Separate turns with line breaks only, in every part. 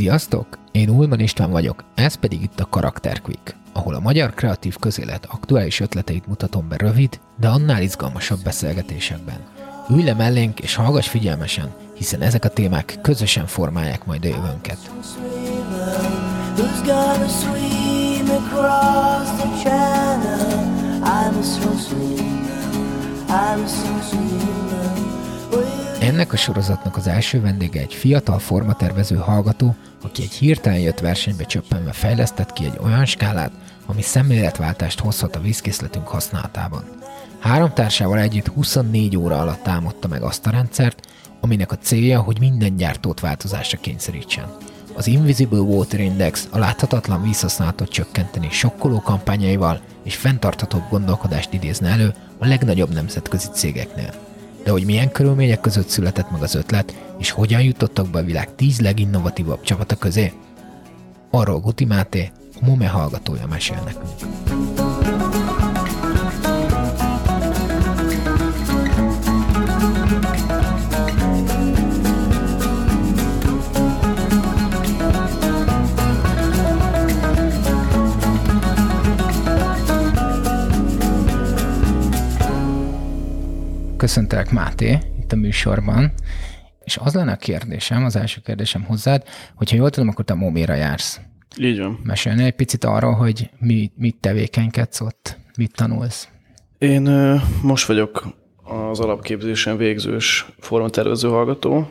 Sziasztok! Én Ulman István vagyok, ez pedig itt a Karakter Quick, ahol a magyar kreatív közélet aktuális ötleteit mutatom be rövid, de annál izgalmasabb beszélgetésekben. Ülj le mellénk és hallgass figyelmesen, hiszen ezek a témák közösen formálják majd a jövőnket. I'm a slow Ennek a sorozatnak az első vendége egy fiatal formatervező hallgató, aki egy hirtelen jött versenybe csöppenve fejlesztett ki egy olyan skálát, ami szemléletváltást hozhat a vízkészletünk használatában. Három társával együtt 24 óra alatt támadta meg azt a rendszert, aminek a célja, hogy minden gyártót változásra kényszerítsen. Az Invisible Water Index a láthatatlan vízhasználatot csökkenteni sokkoló kampányaival és fenntarthatóbb gondolkodást idézne elő a legnagyobb nemzetközi cégeknél. De hogy milyen körülmények között született meg az ötlet, és hogyan jutottak be a világ 10 leginnovatívabb csapata közé? Arról Guti Máté, a MOME hallgatója mesél nekünk. Köszöntelek Máté itt a műsorban, és az lenne a kérdésem, az első kérdésem hozzád, hogyha jól tudom, akkor te Momira jársz.
Így van.
Mesélni egy picit arról, hogy mi, mit tevékenykedsz ott, mit tanulsz?
Én most vagyok az alapképzésen végzős formatervező hallgató.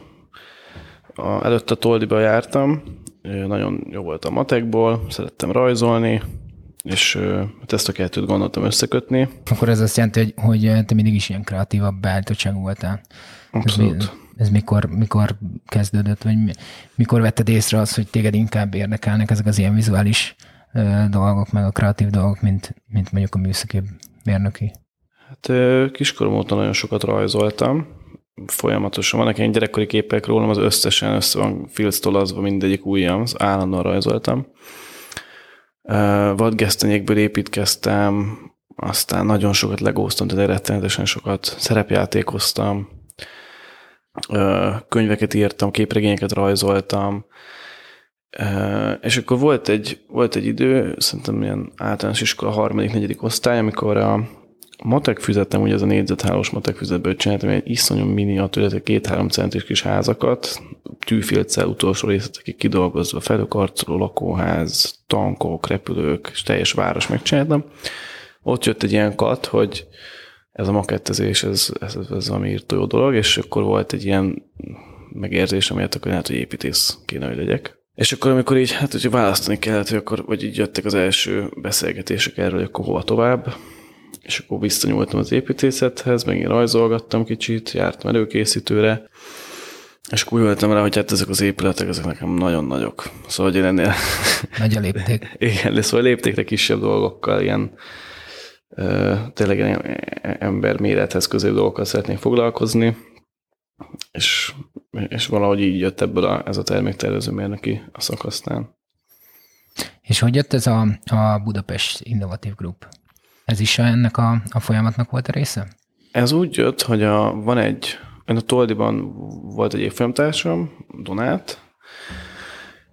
A, előtte Toldiba jártam, nagyon jó volt a matekból, szerettem rajzolni, és hát ezt a kettőt gondoltam összekötni.
Akkor ez azt jelenti, hogy, hogy te mindig is ilyen kreatívabb beállítottságú voltál.
Abszolút.
Ez, ez mikor, mikor kezdődött, vagy mikor vetted észre azt, hogy téged inkább érdekelnek ezek az ilyen vizuális dolgok, meg a kreatív dolgok, mint, mint mondjuk a műszaki mérnöki?
Hát kiskorom óta nagyon sokat rajzoltam, folyamatosan. Vannak ilyen gyerekkori képek rólam, az összesen össze van filctolazva mindegyik ujjam, az állandóan rajzoltam. Vadgesztenyékből építkeztem, aztán nagyon sokat legóztam, tehát rettenetesen sokat szerepjátékoztam, könyveket írtam, képregényeket rajzoltam, és akkor volt egy, volt egy idő, szerintem ilyen általános iskola harmadik, negyedik osztály, amikor a matek füzetem, ugye ez a négyzethálós matek füzetből csináltam egy iszonyú miniatúr, két-három centis kis házakat, tűfélccel utolsó részletekig kidolgozva, felőkarcoló lakóház, tankok, repülők, és teljes város megcsináltam. Ott jött egy ilyen kat, hogy ez a makettezés, ez, ez, ez, ez ami írtó jó dolog, és akkor volt egy ilyen megérzés, amiért akkor lehet, hogy építész kéne, hogy legyek. És akkor, amikor így, hát hogyha választani kellett, hogy akkor, vagy így jöttek az első beszélgetések erről, hogy akkor hova tovább, és akkor visszanyúltam az építészethez, megint rajzolgattam kicsit, jártam előkészítőre, és akkor úgy voltam rá, hogy hát ezek az épületek, ezek nekem nagyon nagyok. Szóval, hogy én ennél...
Nagy a lépték.
Igen, de szóval léptékre kisebb dolgokkal, ilyen tényleg ilyen ember mérethez közé dolgokkal szeretnék foglalkozni, és, és valahogy így jött ebből a, ez a terméktervező mérnöki a szakasztán.
És hogy jött ez a, a Budapest Innovatív Group? Ez is ennek a, a folyamatnak volt a része?
Ez úgy jött, hogy a, van egy, én a Toldiban volt egy évfolyamtársam, Donát,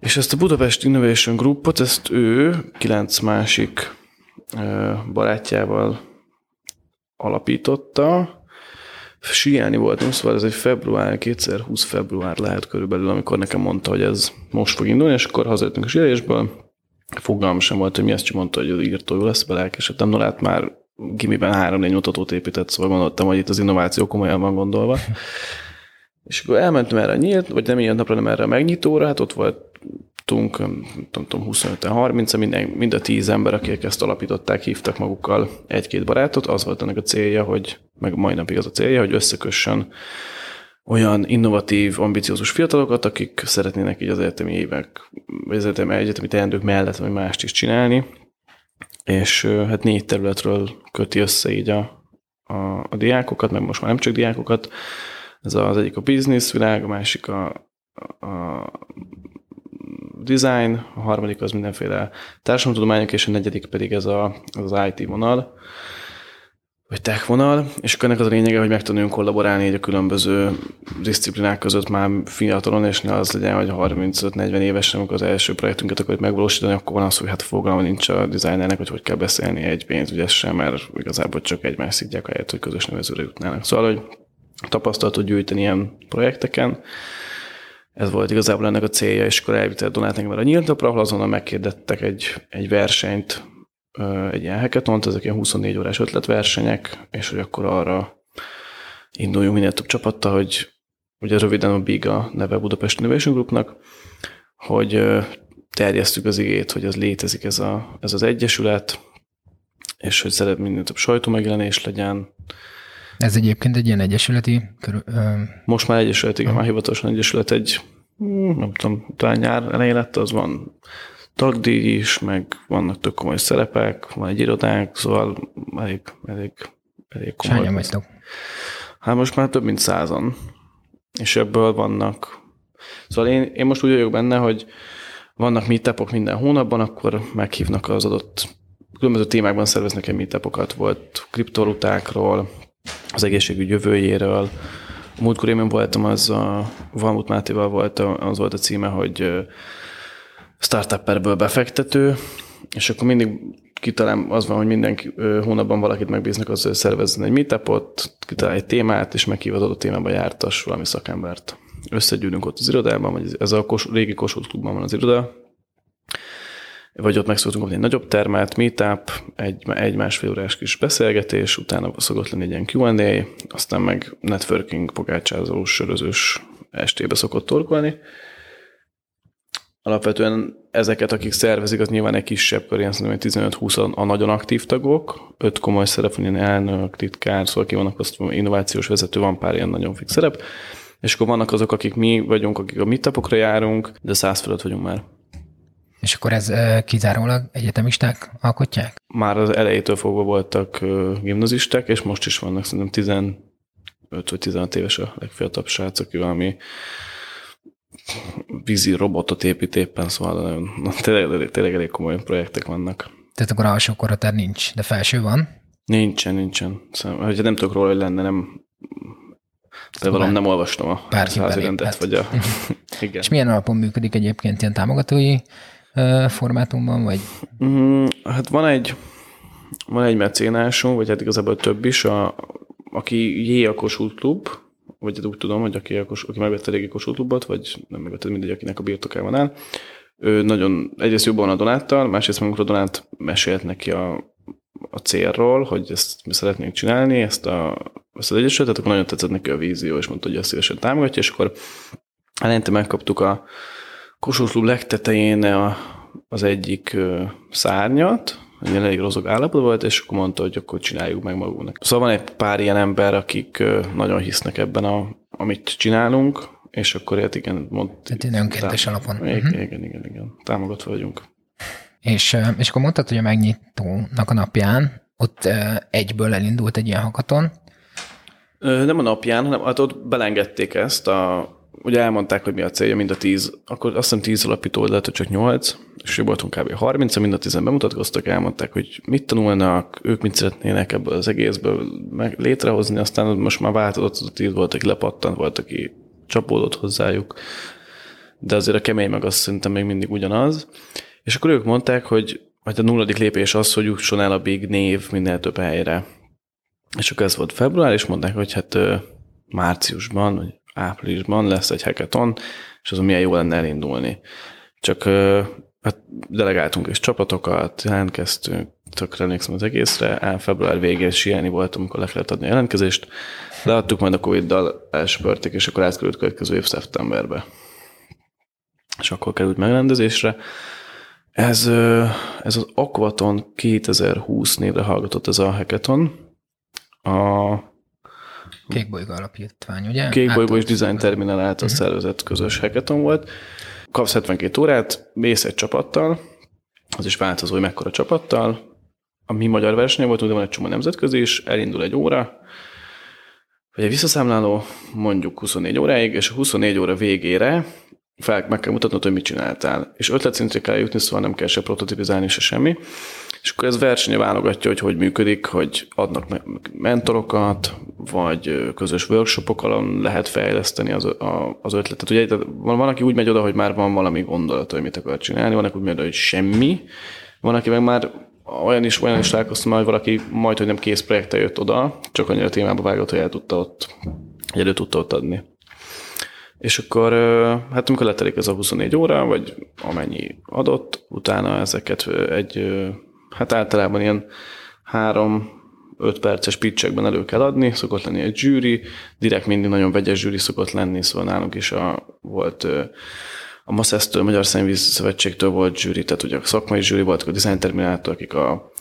és ezt a Budapest Innovation Groupot, ezt ő kilenc másik barátjával alapította. Sielni voltunk, szóval ez egy február, 2020 február lehet körülbelül, amikor nekem mondta, hogy ez most fog indulni, és akkor hazajöttünk a sielésből. Fogalmam sem volt, hogy mi ezt csak mondta, hogy az írtó jó lesz, belelkesedtem. No, hát már gimiben három-négy mutatót épített, szóval gondoltam, hogy itt az innováció komolyan van gondolva. És akkor elmentem erre a nyílt, vagy nem ilyen napra, nem erre a megnyitóra, hát ott volt voltunk, nem tudom, 25 30 minden, mind a 10 ember, akik ezt alapították, hívtak magukkal egy-két barátot. Az volt ennek a célja, hogy, meg mai napig az a célja, hogy összekössön olyan innovatív, ambiciózus fiatalokat, akik szeretnének így az egyetemi évek, vagy az egyetemi, egyetemi teendők mellett, vagy mást is csinálni. És hát négy területről köti össze így a, a, a diákokat, meg most már nem csak diákokat. Ez az egyik a business világ, a másik a, a design, a harmadik az mindenféle társadalomtudományok, és a negyedik pedig ez a, az, IT vonal. Vagy tech vonal, és akkor ennek az a lényege, hogy megtanuljunk kollaborálni egy a különböző disziplinák között már fiatalon, és ne az legyen, hogy 35-40 évesen, amikor az első projektünket akarjuk megvalósítani, akkor van az, hogy hát fogalma nincs a designernek, hogy hogy kell beszélni egy pénzügyessel, mert igazából csak egymás szidják helyet, hogy közös nevezőre jutnának. Szóval, hogy tapasztalatot gyűjteni ilyen projekteken, ez volt igazából ennek a célja, és akkor elvitett Donát engem a nyílt napra, ahol azonnal megkérdettek egy, egy versenyt, egy ilyen hackathon ezek ilyen 24 órás ötletversenyek, és hogy akkor arra induljunk minél több csapattal, hogy ugye röviden a BIGA neve Budapest Innovation Groupnak, hogy terjesztük az igét, hogy az létezik ez, a, ez az egyesület, és hogy szeret minél több sajtó megjelenés legyen.
Ez egyébként egy ilyen egyesületi körül, ö...
Most már egyesület, igen, uh-huh. már hivatalosan egyesület egy, hm, nem tudom, talán nyár elején lett, az van tagdíj is, meg vannak tök komoly szerepek, van egy irodánk, szóval elég, elég, elég komoly.
Hányan vagytok?
Hát most már több mint százan. És ebből vannak... Szóval én, én most úgy vagyok benne, hogy vannak meetupok minden hónapban, akkor meghívnak az adott különböző témákban szerveznek egy meetupokat. Volt kriptorutákról, az egészségügy jövőjéről. Múltkor én voltam, az a Valmut Mátéval volt, az volt a címe, hogy startupperből befektető, és akkor mindig kitalál, az van, hogy minden hónapban valakit megbíznak az, hogy szervezzen egy meetupot, kitalál egy témát, és meghív az adott témában jártas valami szakembert. Összegyűlünk ott az irodában, vagy ez a kos, régi Kossuth klubban van az iroda, vagy ott meg szoktunk egy nagyobb termet, meetup, egy, egy másfél órás kis beszélgetés, utána szokott lenni egy ilyen Q&A, aztán meg networking, pogácsázós, sörözős estébe szokott torkolni, alapvetően ezeket, akik szervezik, az nyilván egy kisebb kör, ilyen szerintem 15-20 a nagyon aktív tagok, öt komoly szerep, ilyen elnök, titkár, szóval ki vannak azt innovációs vezető, van pár ilyen nagyon fix szerep, és akkor vannak azok, akik mi vagyunk, akik a meetupokra járunk, de száz fölött vagyunk már.
És akkor ez kizárólag egyetemisták alkotják?
Már az elejétől fogva voltak gimnazisták, és most is vannak szerintem 15 vagy 16 éves a legfiatalabb srác, aki valami vízi robotot épít éppen, szóval nagyon, na, tényleg, tényleg elég komoly projektek vannak.
Tehát akkor alsó korhatár nincs, de felső van?
Nincsen, nincsen. Szóval, hogyha nem tudok róla, hogy lenne, nem de valami nem olvastam a rendet, vagy a...
Igen. És milyen alapon működik egyébként ilyen támogatói uh, formátumban, vagy?
Mm, hát van egy, van egy mecénásunk, vagy hát igazából több is, a, aki J. Kossuth Klub, vagy úgy tudom, hogy aki, aki megvette a régi Kossuth vagy nem megvette mindegy, akinek a birtokában áll, ő nagyon egyrészt jobban a Donáttal, másrészt amikor a Donát mesélt neki a, a célról, hogy ezt mi szeretnénk csinálni, ezt, a, ezt az egyesületet, akkor nagyon tetszett neki a vízió, és mondta, hogy ezt szívesen támogatja, és akkor eleinte megkaptuk a Kossuth Klub legtetején a, az egyik szárnyat, egy elég rozog állapot volt, és akkor mondta, hogy akkor csináljuk meg magunknak. Szóval van egy pár ilyen ember, akik nagyon hisznek ebben, a, amit csinálunk, és akkor hát igen, mond...
Tehát én önkéntes tám- alapon.
Igen, uh-huh. igen, igen, igen, támogatva vagyunk.
És, és akkor mondtad, hogy a megnyitónak a napján ott egyből elindult egy ilyen hakaton.
Nem a napján, hanem hát ott belengedték ezt a ugye elmondták, hogy mi a célja, mind a tíz, akkor azt hiszem tíz alapító hogy csak nyolc, és voltunk kb. 30 mind a tizen bemutatkoztak, elmondták, hogy mit tanulnak, ők mit szeretnének ebből az egészből meg létrehozni, aztán most már változott, tíz volt, aki lepattant, volt, aki csapódott hozzájuk, de azért a kemény meg azt szerintem még mindig ugyanaz. És akkor ők mondták, hogy majd a nulladik lépés az, hogy jusson el a Big név minél több helyre. És akkor ez volt február, és mondták, hogy hát márciusban, áprilisban lesz egy hackathon, és azon milyen jó lenne elindulni. Csak hát delegáltunk is csapatokat, jelentkeztünk, tökre emlékszem az egészre, ám február végén sielni voltam, amikor le kellett adni a jelentkezést, leadtuk, majd a Covid-dal elspörték, és akkor átkerült következő év szeptemberbe. És akkor került megrendezésre. Ez, ez az Aquaton 2020 névre hallgatott ez a hackathon. A
Kékbolygó alapítvány, ugye?
Kékbolygó és Design Terminal által uh-huh. szervezett közös hackathon volt. Kapsz 72 órát, mész egy csapattal, az is változó, hogy mekkora csapattal. A mi magyar verseny volt, de van egy csomó nemzetközi is, elindul egy óra, vagy egy visszaszámláló, mondjuk 24 óráig, és a 24 óra végére fel, meg kell mutatnod, hogy mit csináltál. És ötletszintre kell jutni, szóval nem kell se prototipizálni, se semmi. És akkor ez versenye válogatja, hogy hogy működik, hogy adnak mentorokat, vagy közös workshopokon lehet fejleszteni az, a, az ötletet. Ugye van, van, aki úgy megy oda, hogy már van valami gondolata, hogy mit akar csinálni, van, aki úgy megy oda, hogy semmi, van, aki meg már olyan is, olyan is találkoztam, hogy valaki majd, hogy nem kész projekte jött oda, csak annyira témába vágott, hogy el tudta ott, elő tudta ott adni. És akkor, hát amikor letelik ez a 24 óra, vagy amennyi adott, utána ezeket egy, hát általában ilyen három, öt perces pitchekben elő kell adni, szokott lenni egy zsűri, direkt mindig nagyon vegyes zsűri szokott lenni, szóval nálunk is a, volt a Maszesztől, Magyar Szennyvíz Szövetségtől volt zsűri, tehát ugye a szakmai zsűri volt, a Design Terminától, akik a,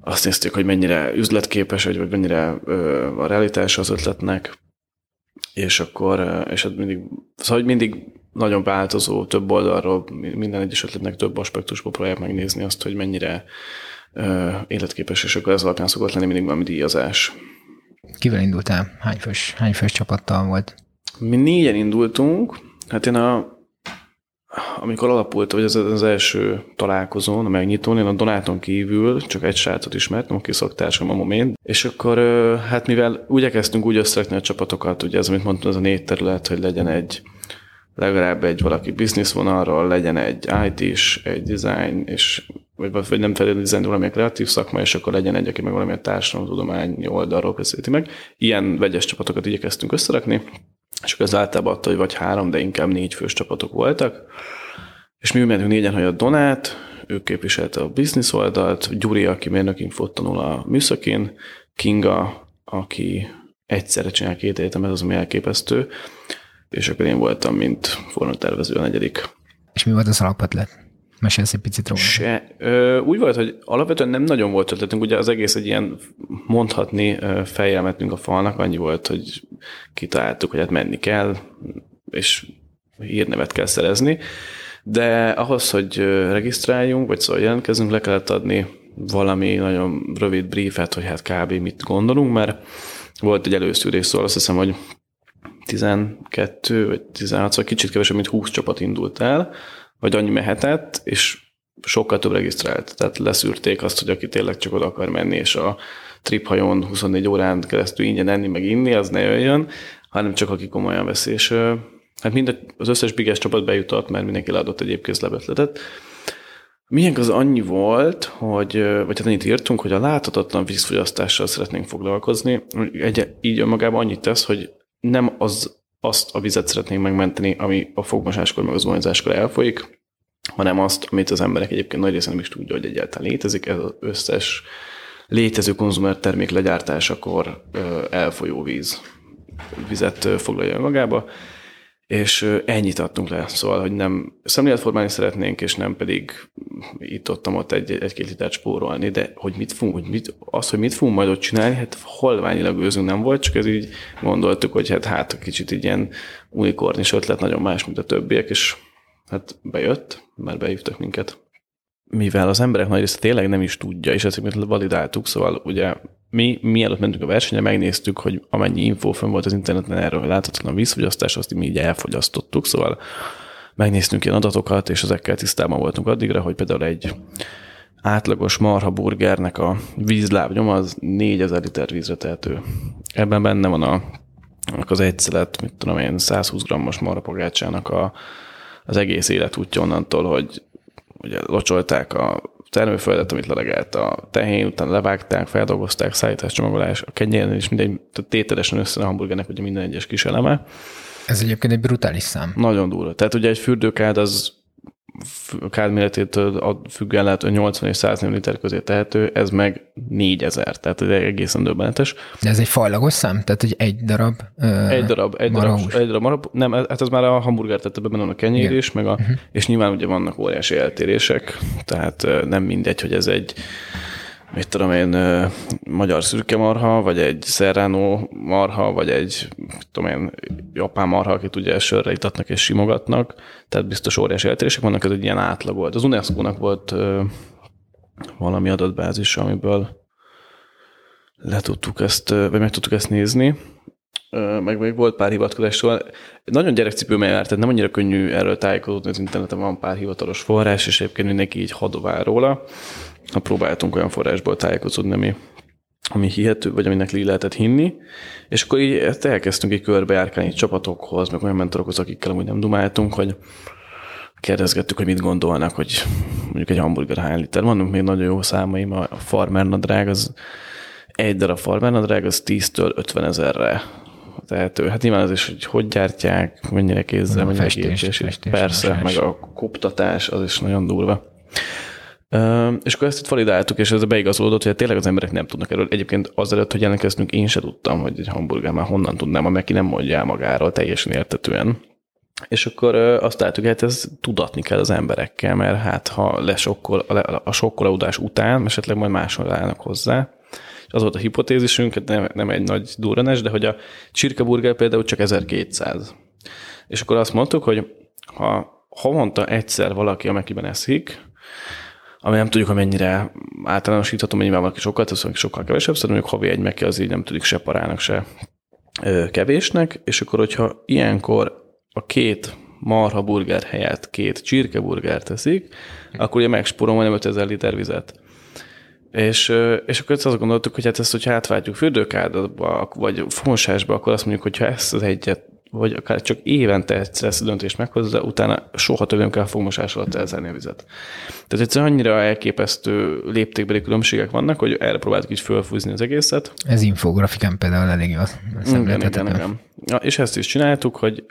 azt nézték, hogy mennyire üzletképes, vagy, vagy mennyire ö, a realitás az ötletnek, és akkor, és hát mindig, szóval hogy mindig nagyon változó, több oldalról, minden egyes ötletnek több aspektusból próbálják megnézni azt, hogy mennyire ö, életképes, és akkor ez alapján szokott lenni mindig valami díjazás.
Kivel indultál? Hány fős, hány fős csapattal volt?
Mi négyen indultunk, hát én a amikor alapult, vagy az, az első találkozón, a megnyitón, én a Donáton kívül csak egy srácot ismertem, aki szoktársam a momén, és akkor hát mivel úgy elkezdtünk úgy összerakni a csapatokat, ugye ez, amit mondtam, az a négy terület, hogy legyen egy legalább egy valaki business vonalról, legyen egy IT is, egy design, és vagy, vagy nem feltétlenül design, valamilyen kreatív szakma, és akkor legyen egy, aki meg valamilyen társadalomtudományi oldalról közelíti meg. Ilyen vegyes csapatokat igyekeztünk összerakni, és akkor ez általában attól, hogy vagy három, de inkább négy fős csapatok voltak. És mi mentünk négyen, hogy a Donát, ő képviselte a business oldalt, Gyuri, aki mérnökinfót tanul a műszakén, Kinga, aki egyszerre csinál két egyetemet, az ami elképesztő, és akkor én voltam, mint formatervező a negyedik.
És mi volt az alapötlet? Mesélsz egy picit róla.
Se. Ö, úgy volt, hogy alapvetően nem nagyon volt ötletünk, ugye az egész egy ilyen mondhatni fejjelmetünk a falnak, annyi volt, hogy kitaláltuk, hogy hát menni kell, és hírnevet kell szerezni, de ahhoz, hogy regisztráljunk, vagy szóval jelentkezünk, le kellett adni valami nagyon rövid briefet, hogy hát kb. mit gondolunk, mert volt egy előszűrés, szóval azt hiszem, hogy 12 vagy 16, szóval kicsit kevesebb, mint 20 csapat indult el, vagy annyi mehetett, és sokkal több regisztrált. Tehát leszűrték azt, hogy aki tényleg csak oda akar menni, és a triphajón 24 órán keresztül ingyen enni, meg inni, az ne jöjjön, hanem csak aki komolyan veszi. És hát mind az összes biges csapat bejutott, mert mindenki leadott egy képkézlebetletet. Milyen az annyi volt, hogy, vagy hát annyit írtunk, hogy a láthatatlan vízfogyasztással szeretnénk foglalkozni. Egy, így önmagában annyit tesz, hogy nem az azt a vizet szeretnénk megmenteni, ami a fogmosáskor meg az zuhanyzáskor elfolyik, hanem azt, amit az emberek egyébként nagy része nem is tudja, hogy egyáltalán létezik, ez az összes létező konzumer termék legyártásakor elfolyó víz vizet foglalja magába, és ennyit adtunk le, szóval, hogy nem szemléletformálni szeretnénk, és nem pedig itt-ott ott egy, egy-két litert spórolni, de hogy mit fogunk, hogy mit, az, hogy mit fogunk majd ott csinálni, hát halványilag őzünk nem volt, csak ez így gondoltuk, hogy hát, hát kicsit így ilyen unikornis ötlet, nagyon más, mint a többiek, és hát bejött, mert behívtak minket. Mivel az emberek nagy része tényleg nem is tudja, és ezt validáltuk, szóval ugye mi mielőtt mentünk a versenyre, megnéztük, hogy amennyi infó fönn volt az interneten erről, láthatatlan vízfogyasztás, azt mi így elfogyasztottuk, szóval megnéztünk ilyen adatokat, és ezekkel tisztában voltunk addigra, hogy például egy átlagos marha burgernek a vízlábnyom az 4000 liter vízre tehető. Ebben benne van a, az egy szelet, mit tudom én, 120 grammos marhapogácsának a, az egész életútja onnantól, hogy ugye locsolták a termőföldet, amit lelegelt a tehén, utána levágták, feldolgozták, szállítás, csomagolás, a kenyéren is mindegy, tételesen össze a hamburgernek ugye minden egyes kis eleme.
Ez egyébként egy brutális szám.
Nagyon durva. Tehát ugye egy fürdőkád az a kád méretétől függően lehet, hogy 80 és 100 liter közé tehető, ez meg 4000, tehát ez egészen döbbenetes.
De ez egy fajlagos szám? Tehát, hogy egy darab
uh, Egy darab, egy darab, egy darab marab, nem, hát ez már a hamburger tette benne a kenyér is, meg a, uh-huh. és nyilván ugye vannak óriási eltérések, tehát nem mindegy, hogy ez egy mit tudom én, magyar szürke marha, vagy egy szerránó marha, vagy egy, mit tudom én, japán marha, akit ugye sörre itatnak és simogatnak, tehát biztos óriási eltérések vannak, ez egy ilyen átlag volt. Az UNESCO-nak volt valami adatbázis, amiből le tudtuk ezt, vagy meg tudtuk ezt nézni, meg még volt pár hivatkozás, szóval nagyon gyerekcipőben járt, tehát nem annyira könnyű erről tájékozódni, az interneten van pár hivatalos forrás, és egyébként mindenki így hadovál róla. Ha próbáltunk olyan forrásból tájékozódni, ami, ami hihető, vagy aminek li lehetett hinni, és akkor így ezt elkezdtünk egy körbejárkálni csapatokhoz, meg olyan mentorokhoz, akikkel amúgy nem dumáltunk, hogy kérdezgettük, hogy mit gondolnak, hogy mondjuk egy hamburger hány liter. Mondunk még nagyon jó számaim, a farmer nadrág, az egy darab farmer nadrág, az 10-től 50 ezerre tehető. Hát nyilván az is, hogy hogy gyártják, mennyire kézzel, mennyire festés, festés, persze, meg a koptatás, az is nagyon durva. És akkor ezt itt validáltuk, és ez beigazolódott, hogy tényleg az emberek nem tudnak erről. Egyébként azelőtt, hogy jelentkeztünk, én se tudtam, hogy egy hamburger már honnan tudnám, a Meki nem mondja magáról teljesen értetően. És akkor azt láttuk, hogy hát ez tudatni kell az emberekkel, mert hát ha lesokkol, a, a sokkolódás után esetleg majd máshol állnak hozzá. És az volt a hipotézisünk, hát nem, nem egy nagy durranás, de hogy a csirkeburger például csak 1200. És akkor azt mondtuk, hogy ha havonta egyszer valaki a Mekiben eszik, ami nem tudjuk, hogy mennyire általánosítható, nyilván valaki sokkal, tesz, sokkal kevesebb, szerintem mondjuk havi egy meki az így nem tudik se parának, se kevésnek, és akkor, hogyha ilyenkor a két marha burger helyett két csirkeburger teszik, akkor ugye megspórol majdnem 5000 liter vizet. És, és akkor azt gondoltuk, hogy hát ezt, hogyha átváltjuk fürdőkádatba, vagy fonsásba, akkor azt mondjuk, hogy ha ezt az egyet, vagy akár csak évente egyszer ezt a döntést meghozza, utána soha többé nem kell fogmosás alatt elzárni a vizet. Tehát egyszerűen annyira elképesztő léptékbeli különbségek vannak, hogy erre próbáltuk így fölfúzni az egészet.
Ez infografikán például elég jó.
Igen, igen, igen. Ja, és ezt is csináltuk, hogy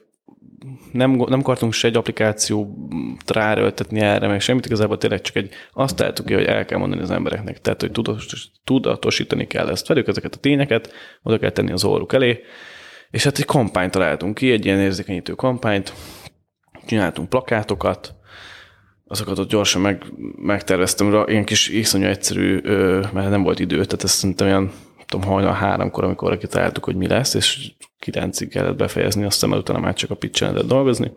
nem, nem akartunk se egy applikáció ráerőltetni erre, meg semmit, igazából tényleg csak egy, azt álltuk ki, hogy el kell mondani az embereknek, tehát, hogy tudatos, tudatosítani kell ezt velük, ezeket a tényeket, oda kell tenni az orruk elé, és hát egy kampányt találtunk ki, egy ilyen érzékenyítő kampányt, csináltunk plakátokat, azokat ott gyorsan meg, megterveztem, ilyen kis iszonyú egyszerű, mert nem volt idő, tehát ezt szerintem olyan tudom, hajnal háromkor, amikor kitaláltuk, hogy mi lesz, és kilencig kellett befejezni, azt hiszem, utána már csak a pitch dolgozni.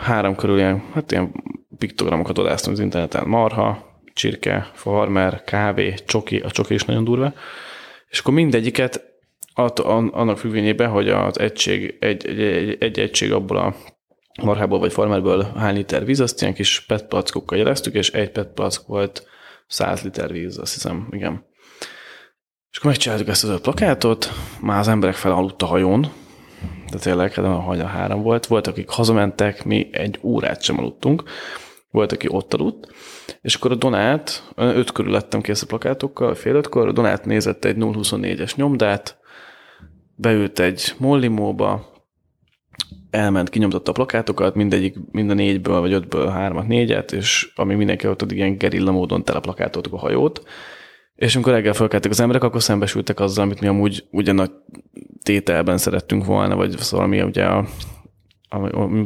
Három körül ilyen, hát ilyen piktogramokat odáztam az interneten, marha, csirke, farmer, kávé, csoki, a csoki is nagyon durva, és akkor mindegyiket annak függvényében, hogy az egység, egy, egy, egy, egy egység abból a marhából vagy farmerből hány liter víz, azt ilyen kis PET palackokkal jeleztük, és egy PET palack volt 100 liter víz, azt hiszem, igen. És akkor megcsináltuk ezt az öt plakátot, már az emberek fel aludt a hajón, de tényleg, hát a hajna három volt. Volt, akik hazamentek, mi egy órát sem aludtunk, volt, aki ott aludt, és akkor a Donát, öt körül lettem kész a plakátokkal, fél ötkor, a Donát nézett egy 024-es nyomdát, beült egy mollimóba, elment, kinyomtatta a plakátokat, mindegyik, mind a négyből, vagy ötből hármat, négyet, és ami mindenki ott addig ilyen gerilla módon teleplakátoltuk a hajót, és amikor reggel felkeltek az emberek, akkor szembesültek azzal, amit mi amúgy ugyan a tételben szerettünk volna, vagy szóval mi ugye a,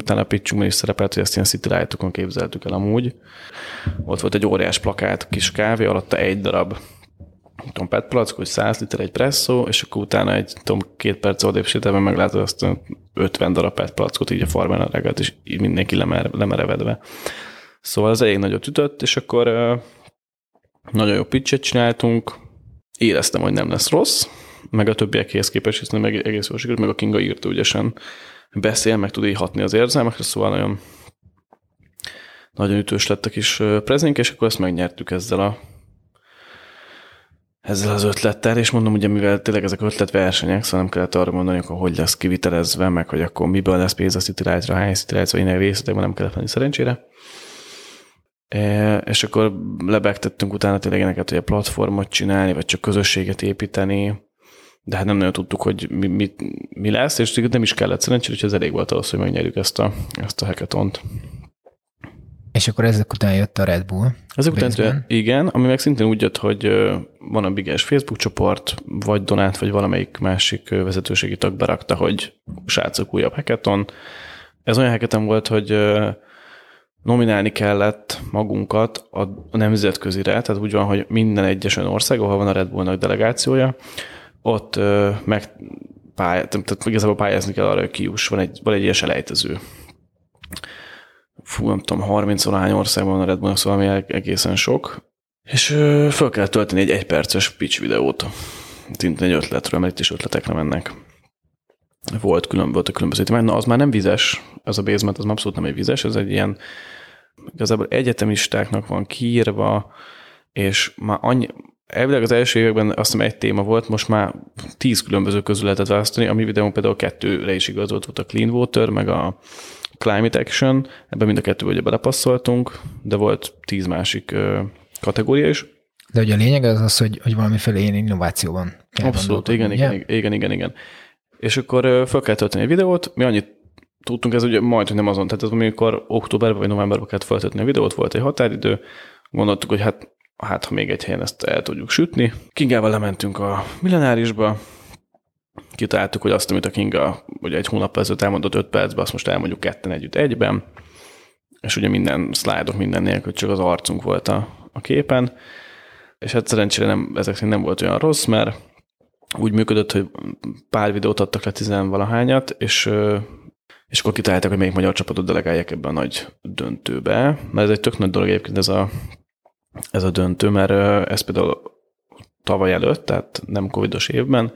a pitchunkban is szerepelt, hogy ezt ilyen city light képzeltük el amúgy. Ott volt egy óriás plakát, kis kávé, alatta egy darab tudom, PET hogy 100 liter egy presszó, és akkor utána egy tudom, két perc odébb sétában meglátod azt 50 darab PET így a farmán a reggelt, és így mindenki lemer, lemerevedve. Szóval az elég nagyot ütött, és akkor nagyon jó pitchet csináltunk, éreztem, hogy nem lesz rossz, meg a többiekhez képest, hiszen meg egész jól sikerült, meg a Kinga írta ügyesen beszél, meg tud így hatni az érzelmekre, szóval nagyon, nagyon ütős lett a kis prezink, és akkor ezt megnyertük ezzel a ezzel az ötlettel, és mondom, ugye mivel tényleg ezek ötletversenyek, szóval nem kellett arra mondani, hogy hogy lesz kivitelezve, meg hogy akkor miből lesz pénz a City Light-ra, hány City Light-ra, innen részletekben nem kellett menni szerencsére. E, és akkor lebegtettünk utána tényleg ennek, hogy a platformot csinálni, vagy csak közösséget építeni, de hát nem nagyon tudtuk, hogy mi, mi, mi lesz, és nem is kellett szerencsére, hogy ez elég volt ahhoz, hogy megnyerjük ezt a, ezt a hackathont.
És akkor ezek után jött a Red Bull.
Ezek után igen, ami meg szintén úgy jött, hogy van a Biges Facebook csoport, vagy Donát, vagy valamelyik másik vezetőségi tag berakta, hogy srácok újabb hackathon. Ez olyan hackathon volt, hogy nominálni kellett magunkat a nemzetközire, tehát úgy van, hogy minden egyes olyan ország, ahol van a Red Bullnak delegációja, ott meg pály, tehát igazából pályázni kell arra, hogy kiuss, van egy, van egy ilyen selejtező. Fú, nem tudom, 30 valahány országban van a Red Bullnak, szóval ami egészen sok. És föl kell tölteni egy egyperces pitch videót. szintén egy ötletről, mert itt is ötletekre mennek. Volt külön, volt a különböző témák. Na, az már nem vizes, ez a basement, az már abszolút nem egy vizes, ez egy ilyen, igazából egyetemistáknak van kiírva, és már annyi, elvileg az első években azt hiszem egy téma volt, most már tíz különböző közül lehetett választani, a mi videónk például kettőre is igaz volt, volt a Clean Water, meg a Climate Action, ebben mind a kettőbe ugye belepasszoltunk, de volt tíz másik kategória is.
De ugye a lényeg az az, hogy, hogy valamiféle ilyen innovációban
kell Abszolút, igen, igen, igen, igen, igen, igen. És akkor fel kell tölteni egy videót, mi annyit tudtunk, ez ugye majd, hogy nem azon, tehát ez amikor októberben vagy novemberben kellett feltölteni a videót, volt egy határidő, gondoltuk, hogy hát, hát ha még egy helyen ezt el tudjuk sütni. Kingával lementünk a millenárisba, kitaláltuk, hogy azt, amit a Kinga ugye egy hónap ezelőtt elmondott 5 percben, azt most elmondjuk ketten együtt egyben, és ugye minden szlájdok minden nélkül csak az arcunk volt a, a képen, és hát szerencsére nem, ezek nem volt olyan rossz, mert úgy működött, hogy pár videót adtak le tizenvalahányat, és és akkor kitalálták, hogy melyik magyar csapatot delegálják ebbe a nagy döntőbe, mert ez egy tök nagy dolog egyébként ez a, ez a döntő, mert ez például tavaly előtt, tehát nem covidos évben,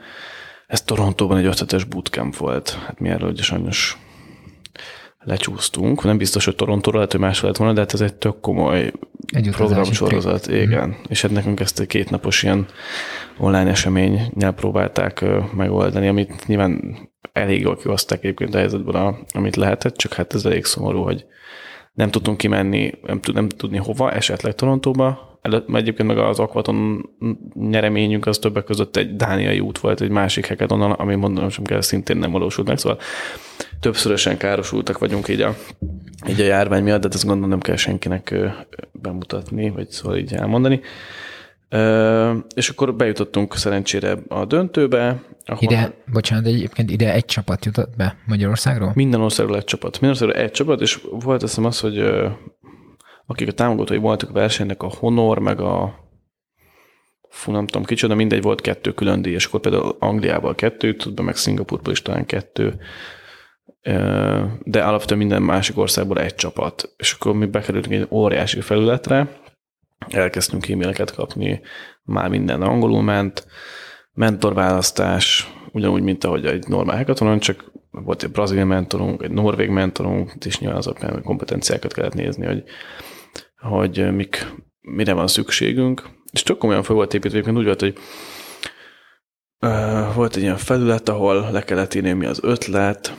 ez Torontóban egy ötletes bootcamp volt. Hát mi erről ugye sajnos lecsúsztunk. Nem biztos, hogy Torontóra lehet, hogy más lett volna, de hát ez egy tök komoly egy programsorozat. Igen. Mm. És hát nekünk ezt a kétnapos ilyen online eseménynyel próbálták megoldani, amit nyilván elég jól kihozták egyébként a helyzetben, amit lehetett, csak hát ez elég szomorú, hogy nem tudtunk kimenni, nem, tud, nem tudni hova, esetleg Torontóba, egyébként meg az Aquaton nyereményünk az többek között egy dániai út volt, egy másik hackathon, ami mondanom sem kell, szintén nem valósult meg, szóval többszörösen károsultak vagyunk így a, így a járvány miatt, de ezt gondolom nem kell senkinek bemutatni, vagy szóval így elmondani. És akkor bejutottunk szerencsére a döntőbe.
Ahol ide, bocsánat, egyébként ide egy csapat jutott be Magyarországról?
Minden országról egy csapat. Minden országról egy csapat, és volt azt az, hogy akik a támogatói voltak a versenynek, a Honor, meg a fú, nem tudom kicsoda, mindegy, volt kettő külön díj, és akkor például Angliából kettő be, meg Szingapurból is talán kettő, de alapvetően minden másik országból egy csapat. És akkor mi bekerültünk egy óriási felületre, elkezdtünk e-maileket kapni, már minden angolul ment, mentorválasztás, ugyanúgy, mint ahogy egy normál hackathonon, csak volt egy brazil mentorunk, egy norvég mentorunk, és nyilván azok kompetenciákat kellett nézni, hogy hogy mik, mire van szükségünk. És tök komolyan fel volt építve, egyébként úgy volt, hogy uh, volt egy ilyen felület, ahol le kellett írni, mi az ötlet,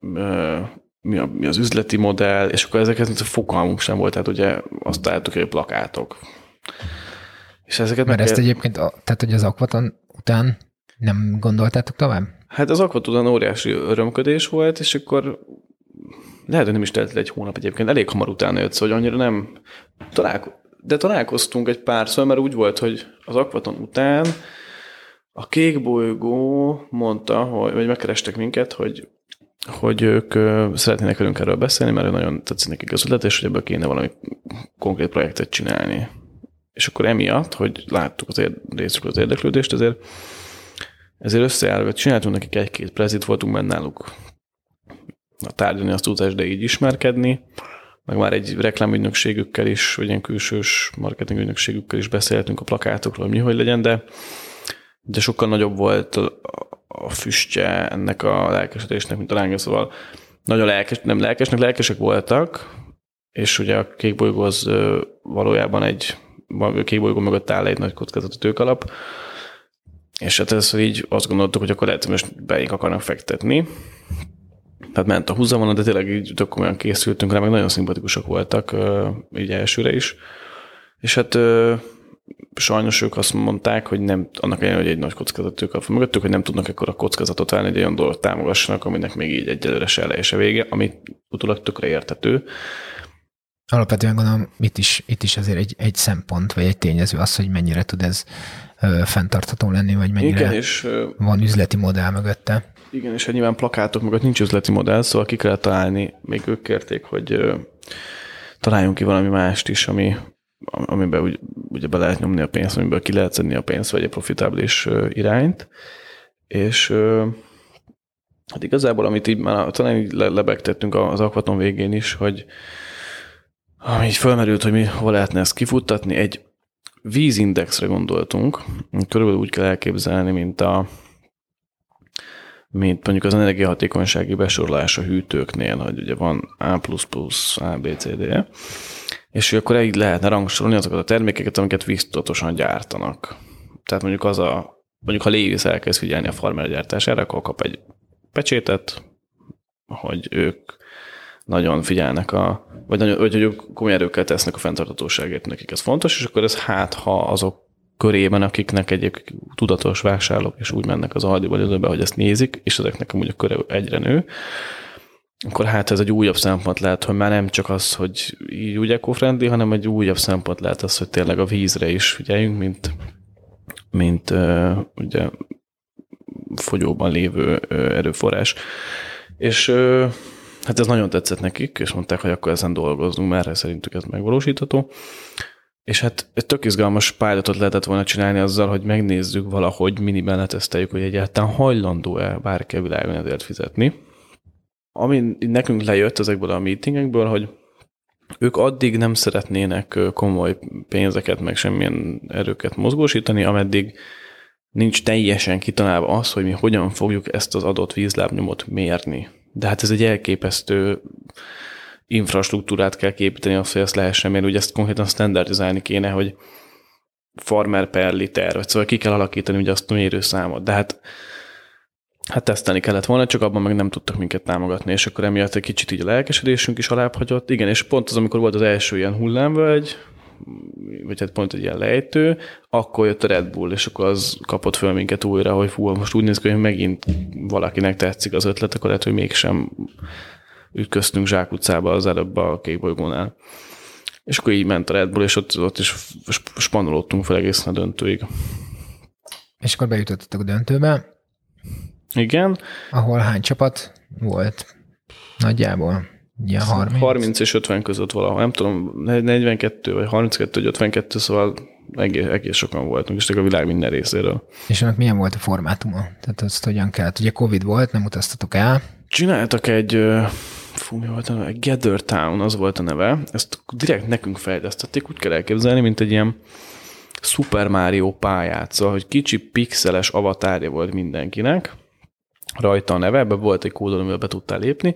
uh, mi, a, mi az üzleti modell, és akkor ezeket a fogalmunk sem volt, tehát ugye azt találtuk, hogy plakátok.
És ezeket Mert ezt kell... egyébként, tehát hogy az akvaton után nem gondoltátok tovább?
Hát az akvaton után óriási örömködés volt, és akkor lehet, hogy nem is telt egy hónap egyébként, elég hamar utána jött, szóval annyira nem találko- de találkoztunk egy párszor, mert úgy volt, hogy az akvaton után a kék bolygó mondta, hogy, vagy megkerestek minket, hogy hogy ők szeretnének velünk erről beszélni, mert nagyon tetszik nekik az ötlet, és hogy ebből kéne valami konkrét projektet csinálni. És akkor emiatt, hogy láttuk az részükről az érdeklődést, ezért, ezért összeállva csináltunk nekik egy-két prezit, voltunk benne náluk tárgyalni azt tudás, de így ismerkedni, meg már egy reklámügynökségükkel is, vagy ilyen külsős marketingügynökségükkel is beszéltünk a plakátokról, mi hogy legyen, de, de sokkal nagyobb volt a, füstje ennek a lelkesedésnek, mint a lánga, szóval nagyon lelkes, nem lelkesnek, lelkesek voltak, és ugye a kék bolygó az valójában egy, a kék bolygó mögött áll egy nagy kockázatú tőkalap, és hát ez így azt gondoltuk, hogy akkor lehet, hogy most beink akarnak fektetni, tehát ment a húzavona, de tényleg így tök komolyan készültünk rá, meg nagyon szimpatikusak voltak így elsőre is. És hát sajnos ők azt mondták, hogy nem, annak ellenére, hogy egy nagy kockázat ők a mögöttük, hogy nem tudnak ekkor a kockázatot válni, hogy olyan dolgot támogassanak, aminek még így egyelőre se eleje se vége, ami utólag tökre értető.
Alapvetően gondolom, itt is, itt is azért egy, egy szempont, vagy egy tényező az, hogy mennyire tud ez ö, fenntartható lenni, vagy mennyire Igen, és, van üzleti modell mögötte.
Igen, és hát nyilván plakátok mögött nincs üzleti modell, szóval ki kell találni, még ők kérték, hogy ö, találjunk ki valami mást is, ami, amiben úgy, ugye be lehet nyomni a pénzt, amiből ki lehet szedni a pénzt, vagy egy profitábilis irányt. És ö, hát igazából, amit így már talán így lebegtettünk az akvaton végén is, hogy ami így fölmerült, hogy mi hol lehetne ezt kifuttatni, egy vízindexre gondoltunk. Körülbelül úgy kell elképzelni, mint a mint mondjuk az energiahatékonysági besorolás a hűtőknél, hogy ugye van A++, A, B, C, D, és hogy akkor így lehetne rangsorolni azokat a termékeket, amiket víztudatosan gyártanak. Tehát mondjuk az a, mondjuk ha Lévis elkezd figyelni a farmer gyártására, akkor kap egy pecsétet, hogy ők nagyon figyelnek a, vagy, nagyon, hogy ők komoly erőkkel tesznek a fenntartatóságért, nekik ez fontos, és akkor ez hát, ha azok körében, akiknek egy tudatos vásárlók, és úgy mennek az Aldiba, időbe, hogy ezt nézik, és ezeknek amúgy a köre egyre nő, akkor hát ez egy újabb szempont lehet, hogy már nem csak az, hogy így úgy eco hanem egy újabb szempont lehet az, hogy tényleg a vízre is figyeljünk, mint, mint uh, ugye fogyóban lévő erőforrás. És hát ez nagyon tetszett nekik, és mondták, hogy akkor ezen dolgozunk, mert szerintük ez megvalósítható. És hát egy tök izgalmas pilotot lehetett volna csinálni azzal, hogy megnézzük valahogy, miniben leteszteljük, hogy egyáltalán hajlandó-e bárki a világon ezért fizetni. Ami nekünk lejött ezekből a meetingekből, hogy ők addig nem szeretnének komoly pénzeket, meg semmilyen erőket mozgósítani, ameddig nincs teljesen kitalálva az, hogy mi hogyan fogjuk ezt az adott vízlábnyomot mérni. De hát ez egy elképesztő infrastruktúrát kell képíteni, azt, hogy ezt lehessen mérni. Ugye ezt konkrétan standardizálni kéne, hogy farmer per liter, vagy szóval ki kell alakítani ugye azt a mérőszámot. De hát hát tesztelni kellett volna, csak abban meg nem tudtak minket támogatni, és akkor emiatt egy kicsit így a lelkesedésünk is alább hagyott. Igen, és pont az, amikor volt az első ilyen hullámvölgy, vagy hát pont egy ilyen lejtő, akkor jött a Red Bull, és akkor az kapott föl minket újra, hogy fú, most úgy néz ki, hogy megint valakinek tetszik az ötlet, akkor lehet, hogy mégsem ütköztünk zsákutcába az előbb a kék bolygónál. És akkor így ment a Red Bull, és ott, ott is spanolodtunk fel egészen a döntőig.
És akkor bejutottak a döntőbe.
Igen.
Ahol hány csapat volt? Nagyjából.
Ugye 30? 30 és 50 között valahol. Nem tudom, 42 vagy 32 vagy 52, szóval egész, egész sokan voltunk, és a világ minden részéről.
És annak milyen volt a formátuma? Tehát azt hogyan kellett? Ugye Covid volt, nem utaztatok el?
Csináltak egy, fú, mi volt a neve? Gather Town, az volt a neve. Ezt direkt nekünk fejlesztették, úgy kell elképzelni, mint egy ilyen Super Mario pályát, szóval, hogy kicsi pixeles avatárja volt mindenkinek, rajta a neve, ebbe volt egy kódol, amivel be tudtál lépni,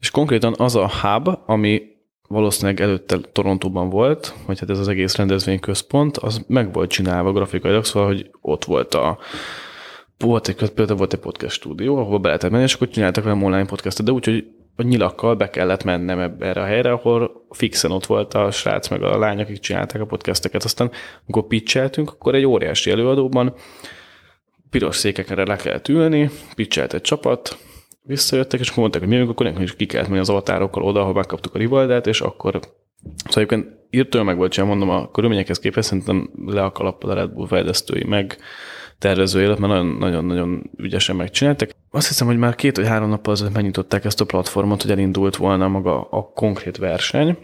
és konkrétan az a hub, ami valószínűleg előtte Torontóban volt, vagy hát ez az egész rendezvényközpont, az meg volt csinálva grafikailag, szóval, hogy ott volt a volt egy, például volt egy podcast stúdió, ahol be lehetett menni, és akkor csináltak velem online podcastot, de úgy, hogy a nyilakkal be kellett mennem ebbe erre a helyre, ahol fixen ott volt a srác meg a lány, akik csinálták a podcasteket. Aztán, amikor pitcheltünk, akkor egy óriási előadóban piros székekre le kellett ülni, pitchelt egy csapat, visszajöttek, és akkor mondták, hogy mi akkor nekünk is ki kellett menni az avatárokkal oda, ahol megkaptuk a rivaldát, és akkor Szóval egyébként írtően meg volt, sem mondom, a körülményekhez képest szerintem le a kalappal a Red Bull fejlesztői, meg tervező élet, mert nagyon-nagyon ügyesen megcsináltak. Azt hiszem, hogy már két vagy három nappal azért megnyitották ezt a platformot, hogy elindult volna maga a konkrét verseny,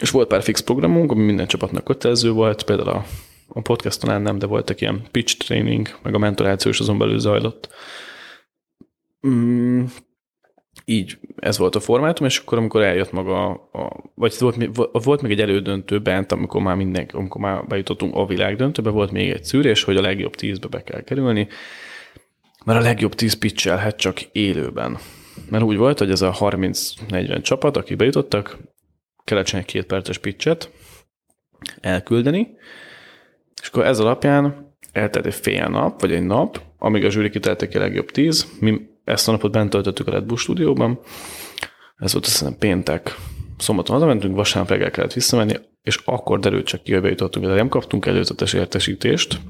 és volt pár fix programunk, ami minden csapatnak kötelező volt, például a, a podcast talán nem, de voltak ilyen pitch training, meg a mentoráció is azon belül zajlott. Mm, így ez volt a formátum, és akkor amikor eljött maga, a, vagy volt, volt még egy elődöntő bent, amikor már mindenki, amikor már bejutottunk a világdöntőbe, volt még egy szűrés, hogy a legjobb tízbe be kell kerülni, mert a legjobb tíz pitchelhet csak élőben. Mert úgy volt, hogy ez a 30-40 csapat, akik bejutottak, kellett csinálni két perces pitchet, elküldeni, és akkor ez alapján eltelt egy fél nap, vagy egy nap, amíg a zsűri kiteltek a legjobb tíz, mi ezt a napot bent töltöttük a Red Bull stúdióban, ez volt azt hiszem péntek, szombaton hazamentünk, vasárnap reggel kellett visszamenni, és akkor derült csak ki, hogy bejutottunk, de nem kaptunk előzetes értesítést,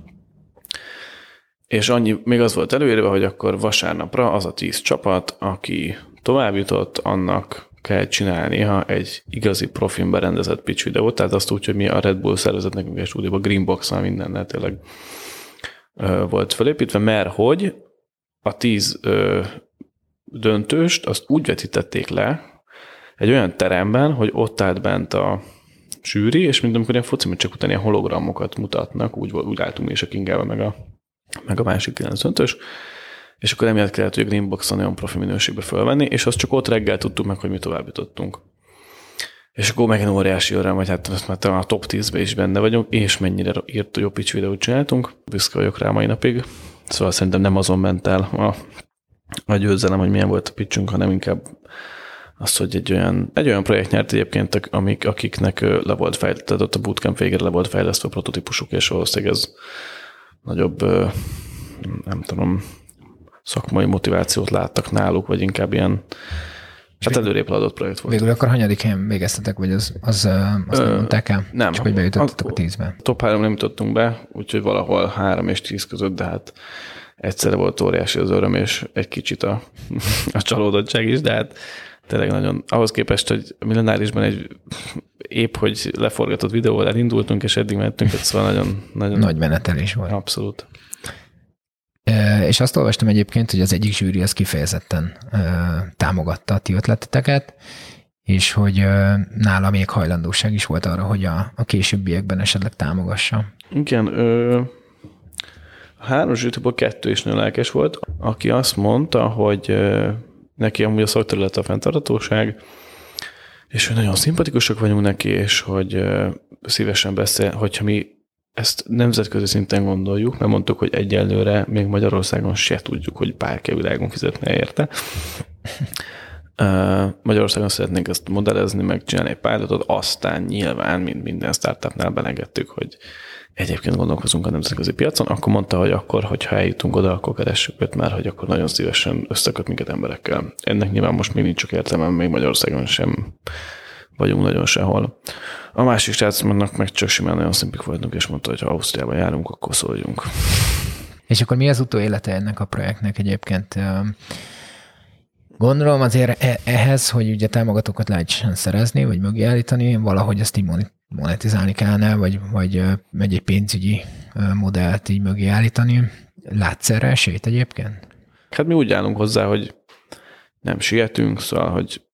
és annyi, még az volt előírva, hogy akkor vasárnapra az a tíz csapat, aki tovább jutott, annak kell csinálnia egy igazi profin berendezett pitch videót, tehát azt úgy, hogy mi a Red Bull szervezet nekünk egy stúdióban, Greenbox-nal mindennel tényleg volt felépítve, mert hogy a tíz ö, döntőst azt úgy vetítették le egy olyan teremben, hogy ott állt bent a sűri, és mint amikor ilyen foci csak utáni ilyen hologramokat mutatnak, úgy, úgy álltunk mi is a Kingával, meg a, meg a másik 9 döntős, és akkor emiatt kellett, hogy a Greenbox-on nagyon profi minőségbe fölvenni, és azt csak ott reggel tudtuk meg, hogy mi tovább jutottunk. És akkor megint óriási öröm, hogy hát most már a top 10-ben is benne vagyunk, és mennyire írt jó pitch videót csináltunk. Büszke vagyok rá mai napig. Szóval szerintem nem azon ment el a, a győzelem, hogy milyen volt a pitchünk, hanem inkább az, hogy egy olyan, egy olyan projekt nyert egyébként, amik, akiknek le volt fejlesztve, ott a bootcamp végére le volt fejlesztve a prototípusuk, és valószínűleg ez nagyobb, nem tudom, szakmai motivációt láttak náluk, vagy inkább ilyen Hát előrébb adott projekt volt.
Végül akkor hanyadik helyen végeztetek, vagy az, az, azt nem mondták el?
Nem.
Csak hogy bejutottatok a tízbe.
Top három nem jutottunk be, úgyhogy valahol három és tíz között, de hát egyszerre volt óriási az öröm, és egy kicsit a, a csalódottság is, de hát tényleg nagyon, ahhoz képest, hogy millenárisban egy épp, hogy leforgatott videóval elindultunk, és eddig mentünk, szóval nagyon, nagyon...
Nagy menetelés volt.
Abszolút.
És azt olvastam egyébként, hogy az egyik zsűri az kifejezetten támogatta a ti ötleteteket, és hogy nála még hajlandóság is volt arra, hogy a, a későbbiekben esetleg támogassa.
Igen, ö, a három zsűriból kettő is nagyon lelkes volt, aki azt mondta, hogy neki amúgy a szakterület a fenntartatóság, és hogy nagyon szimpatikusak vagyunk neki, és hogy szívesen beszél, hogyha mi ezt nemzetközi szinten gondoljuk, mert mondtuk, hogy egyelőre még Magyarországon se tudjuk, hogy bárki világon fizetne érte. Magyarországon szeretnénk ezt modellezni, meg csinálni egy pilotot, aztán nyilván, mint minden startupnál belegettük, hogy egyébként gondolkozunk a nemzetközi piacon, akkor mondta, hogy akkor, hogyha eljutunk oda, akkor keressük őt már, hogy akkor nagyon szívesen összeköt minket emberekkel. Ennek nyilván most még nincs csak értelme, még Magyarországon sem vagyunk nagyon sehol. A másik srácnak meg csak simán nagyon szimpik voltunk, és mondta, hogy ha Ausztriában járunk, akkor szóljunk.
És akkor mi az utóélete ennek a projektnek egyébként? Gondolom azért e- ehhez, hogy ugye támogatókat lehessen szerezni, vagy mögé állítani, valahogy ezt így monetizálni kellene, vagy, vagy egy pénzügyi modellt így mögé állítani. Látsz erre esélyt egyébként?
Hát mi úgy állunk hozzá, hogy nem sietünk, szóval, hogy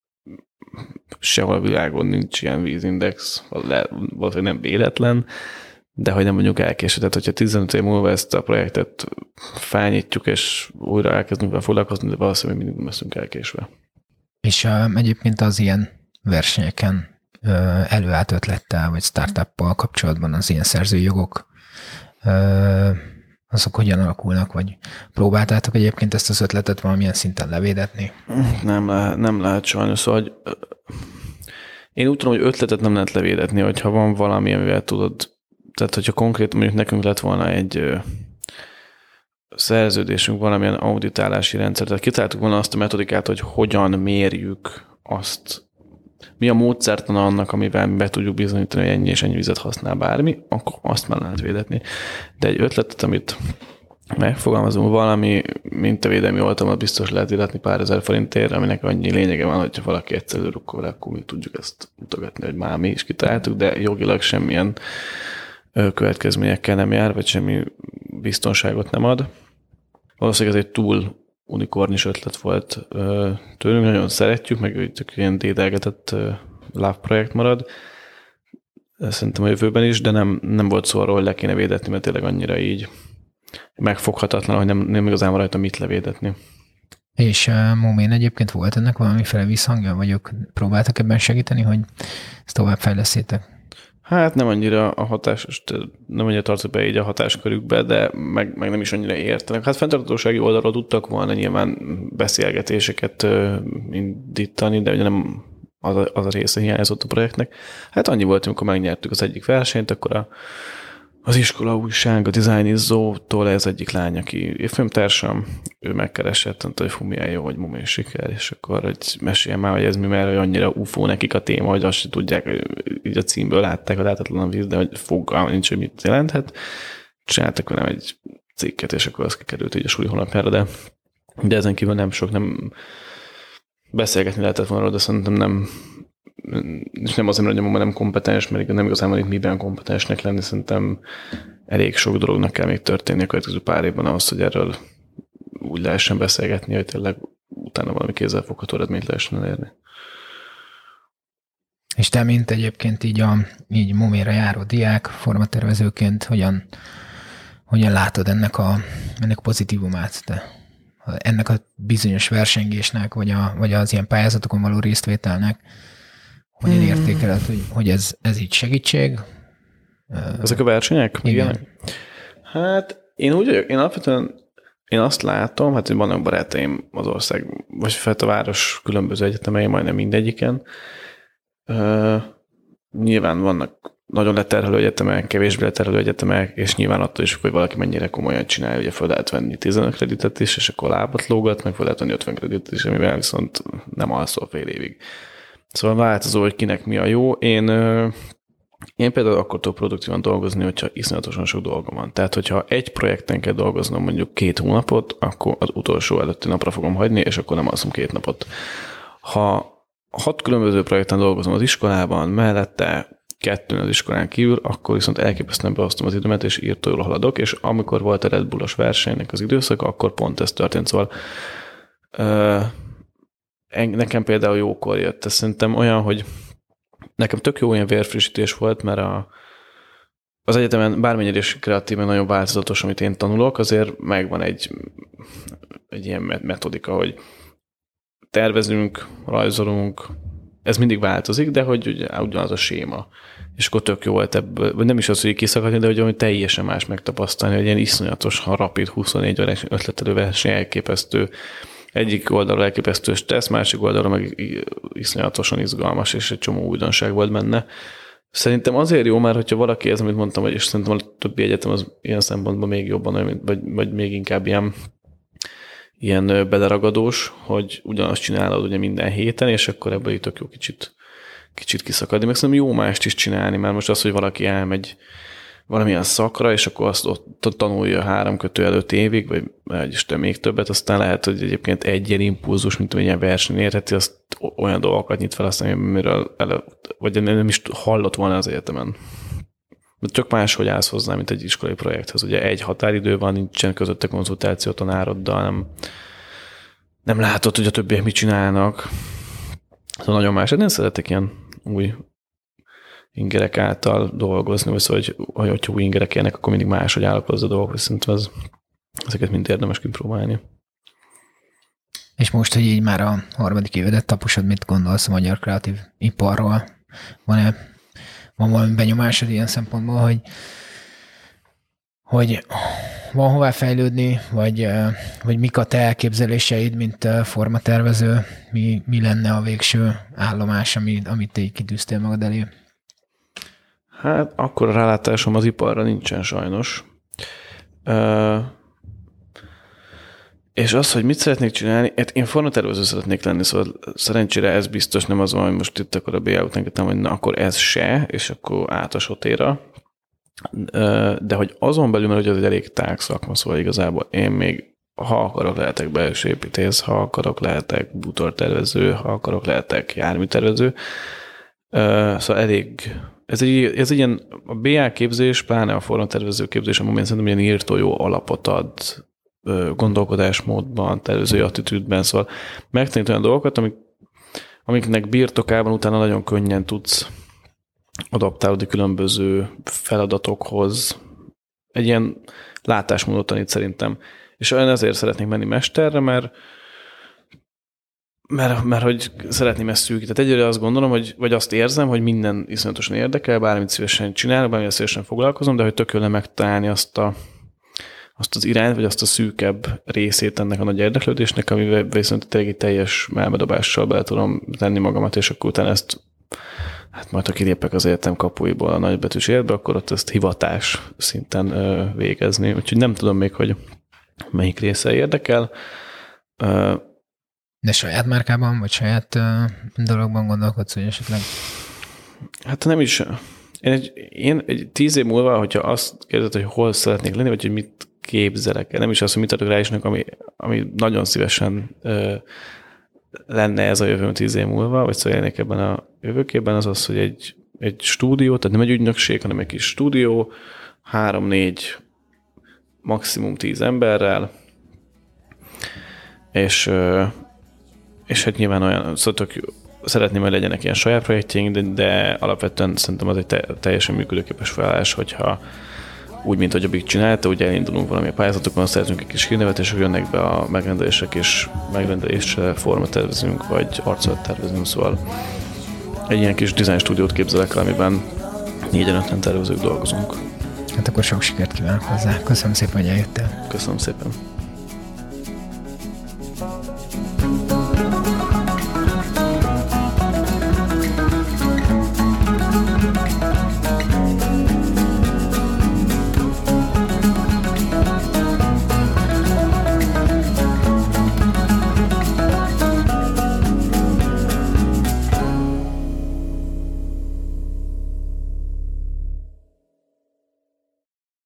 sehol a világon nincs ilyen vízindex, valószínűleg nem véletlen, de hogy nem mondjuk elkésedett, hogyha 15 év múlva ezt a projektet fányítjuk, és újra elkezdünk vele foglalkozni, de valószínűleg mindig leszünk elkésve.
És uh, egyébként az ilyen versenyeken uh, előállt ötlettel, vagy startuppal kapcsolatban az ilyen szerzői jogok uh, azok hogyan alakulnak, vagy próbáltátok egyébként ezt az ötletet valamilyen szinten levédetni?
Nem lehet, nem lehet sajnos, szóval, hogy én úgy tudom, hogy ötletet nem lehet levédetni, hogyha van valami, amivel tudod, tehát hogyha konkrét mondjuk nekünk lett volna egy szerződésünk, valamilyen auditálási rendszer, tehát kitaláltuk volna azt a metodikát, hogy hogyan mérjük azt, mi a módszertan annak, amivel mi be tudjuk bizonyítani, hogy ennyi és ennyi vizet használ bármi, akkor azt már lehet védetni. De egy ötletet, amit megfogalmazunk valami mintavédelmi oltalmat biztos lehet illetni pár ezer forintért, aminek annyi lényege van, hogyha valaki egyszer rukkol, akkor mi tudjuk ezt mutogatni, hogy már mi is kitaláltuk, de jogilag semmilyen következményekkel nem jár, vagy semmi biztonságot nem ad. Valószínűleg ez egy túl unikornis ötlet volt tőlünk, nagyon szeretjük, meg csak ilyen dédelgetett love projekt marad. Szerintem a jövőben is, de nem, nem volt szó arról, hogy le kéne védetni, mert tényleg annyira így megfoghatatlan, hogy nem, nem igazán van rajta mit levédetni.
És uh, Momén egyébként volt ennek valamiféle visszhangja, vagy ők próbáltak ebben segíteni, hogy ezt tovább fejleszétek?
Hát nem annyira a hatás, nem annyira tartok be így a hatáskörükbe, de meg, meg nem is annyira értenek. Hát fenntartatósági oldalról tudtak volna nyilván beszélgetéseket indítani, de ugye nem az a, az a része hiányzott a projektnek. Hát annyi volt, amikor megnyertük az egyik versenyt, akkor a az iskola újság, a Designizzótól ez egyik lány, aki évfilmtársam, ő megkeresett, mondta, hogy fú, milyen jó, hogy mumé siker, és akkor hogy meséljem már, hogy ez mi, mert hogy annyira ufó nekik a téma, hogy azt tudják, így a címből látták a láthatatlan víz, de hogy fogalma nincs, hogy mit jelenthet. Csináltak velem egy cikket, és akkor az kikerült így a súly honlapjára, de, de ezen kívül nem sok, nem beszélgetni lehetett volna, de szerintem nem, és nem azért, hogy nem kompetens, mert nem igazán van itt miben kompetensnek lenni, szerintem elég sok dolognak kell még történni a következő pár évben ahhoz, hogy erről úgy lehessen beszélgetni, hogy tényleg utána valami kézzelfogható eredményt lehessen elérni.
És te, mint egyébként így, a, így moméra járó diák, formatervezőként, hogyan, hogyan látod ennek a, ennek a pozitívumát? Te ennek a bizonyos versengésnek, vagy, a, vagy az ilyen pályázatokon való résztvételnek, Hogyan hmm. értékeled, hogy, hogy ez, ez így segítség?
Ezek a versenyek? Igen. Igen. Hát én úgy vagyok, én alapvetően én azt látom, hát hogy vannak barátaim az ország, vagy fel a város különböző egyetemei, majdnem mindegyiken. Uh, nyilván vannak nagyon leterhelő egyetemek, kevésbé leterhelő egyetemek, és nyilván attól is, hogy valaki mennyire komolyan csinálja, ugye fel lehet venni 15 kreditet is, és akkor lábat lógat, meg fel lehet venni 50 kreditet is, amivel viszont nem alszol fél évig. Szóval változó, hogy kinek mi a jó. Én, én például akkor tudok produktívan dolgozni, hogyha iszonyatosan sok dolgom van. Tehát, hogyha egy projekten kell dolgoznom mondjuk két hónapot, akkor az utolsó előtti napra fogom hagyni, és akkor nem alszom két napot. Ha hat különböző projekten dolgozom az iskolában, mellette kettőn az iskolán kívül, akkor viszont elképesztően beosztom az időmet, és írtó jól haladok, és amikor volt a Red Bullos versenynek az időszaka, akkor pont ez történt, szóval uh, nekem például jókor jött, ez szerintem olyan, hogy nekem tök jó olyan vérfrissítés volt, mert a, az egyetemen bármennyire is kreatív, nagyon változatos, amit én tanulok, azért megvan egy, egy ilyen metodika, hogy tervezünk, rajzolunk, ez mindig változik, de hogy ugye, ugyanaz a séma. És akkor tök jó volt ebből, vagy nem is az, hogy kiszakadni, de hogy hogy teljesen más megtapasztalni, hogy ilyen iszonyatos, ha rapid 24 órás ötletelő verseny elképesztő, egyik oldalról elképesztő tesz, másik oldalról meg iszonyatosan izgalmas, és egy csomó újdonság volt benne. Szerintem azért jó, mert hogyha valaki ez, amit mondtam, vagy és szerintem a többi egyetem az ilyen szempontból még jobban, vagy, vagy még inkább ilyen ilyen beleragadós, hogy ugyanazt csinálod ugye minden héten, és akkor ebből itt jó kicsit, kicsit kiszakadni. Meg szerintem jó mást is csinálni, mert most az, hogy valaki elmegy valamilyen szakra, és akkor azt ott tanulja három kötő előtt évig, vagy, vagy Isten még többet, aztán lehet, hogy egyébként egy ilyen impulzus, mint egy ilyen verseny érheti, azt olyan dolgokat nyit fel, aztán amiről elő, vagy nem is hallott volna az egyetemen. Csak máshogy állsz hozzá, mint egy iskolai projekthez. Ugye egy határidő van, nincsen közötte konzultáció tanároddal, nem, nem látod, hogy a többiek mit csinálnak. Szóval nagyon más. Én szeretek ilyen új ingerek által dolgozni, vagy szóval, hogy, hogyha új ingerek élnek, akkor mindig máshogy hozzá a dolgok, szerintem ez, ezeket mind érdemes kipróbálni.
És most, hogy így már a harmadik évedet taposod, mit gondolsz a magyar kreatív iparról? Van-e van valami benyomásod ilyen szempontból, hogy, hogy van hová fejlődni, vagy, vagy mik a te elképzeléseid, mint formatervező, mi, mi lenne a végső állomás, amit, amit te így kidűztél magad elé?
Hát akkor a rálátásom az iparra nincsen sajnos. És az, hogy mit szeretnék csinálni, hát én formatervező szeretnék lenni, szóval szerencsére ez biztos nem az van, hogy most itt akkor a BA után hogy na akkor ez se, és akkor át a sotéra. De hogy azon belül, mert hogy ez egy elég tág szakma, szóval igazából én még ha akarok, lehetek belső építész, ha akarok, lehetek bútortervező, ha akarok, lehetek járműtervező. Szóval elég, ez egy, ez egy ilyen, a BA képzés, pláne a formatervező képzés, amilyen szerintem ilyen írtó jó alapot ad gondolkodásmódban, tervezői attitűdben, szóval megtanít olyan dolgokat, amik, amiknek birtokában utána nagyon könnyen tudsz adaptálódni különböző feladatokhoz. Egy ilyen látásmódot tanít szerintem. És olyan ezért szeretnék menni mesterre, mert mert, mert hogy szeretném ezt szűkíteni. Tehát egyre azt gondolom, hogy, vagy azt érzem, hogy minden iszonyatosan érdekel, bármit szívesen csinálok, bármit szívesen foglalkozom, de hogy tökéletesen megtalálni azt a, azt az irányt, vagy azt a szűkebb részét ennek a nagy érdeklődésnek, amivel viszont tényleg teljes melbedobással be tudom tenni magamat, és akkor utána ezt hát majd ha kilépek az életem kapuiból a nagybetűs életbe, akkor ott ezt hivatás szinten ö, végezni. Úgyhogy nem tudom még, hogy melyik része érdekel.
Ö, De saját márkában, vagy saját ö, dologban gondolkodsz, hogy esetleg?
Hát nem is. Én egy, én egy tíz év múlva, hogyha azt kérdezed, hogy hol szeretnék lenni, vagy hogy mit képzelek. Nem is azt, hogy mit adok rá is, ami, ami nagyon szívesen ö, lenne ez a jövőm tíz év múlva, vagy szóval ebben a jövőkében, az az, hogy egy, egy stúdió, tehát nem egy ügynökség, hanem egy kis stúdió, három-négy, maximum tíz emberrel, és, és hát nyilván olyan, szóval szeretném, hogy legyenek ilyen saját projektjeink, de, de alapvetően szerintem az egy te, teljesen működőképes felállás, hogyha úgy, mint hogy a Big csinálta, ugye elindulunk valami pályázatokon, szerzünk egy kis hírnevet, és jönnek be a megrendelések, és megrendelésre forma tervezünk, vagy arcolat tervezünk, szóval egy ilyen kis design stúdiót képzelek el, amiben négyen öten tervezők dolgozunk.
Hát akkor sok sikert kívánok hozzá. Köszönöm szépen, hogy eljöttél.
Köszönöm szépen.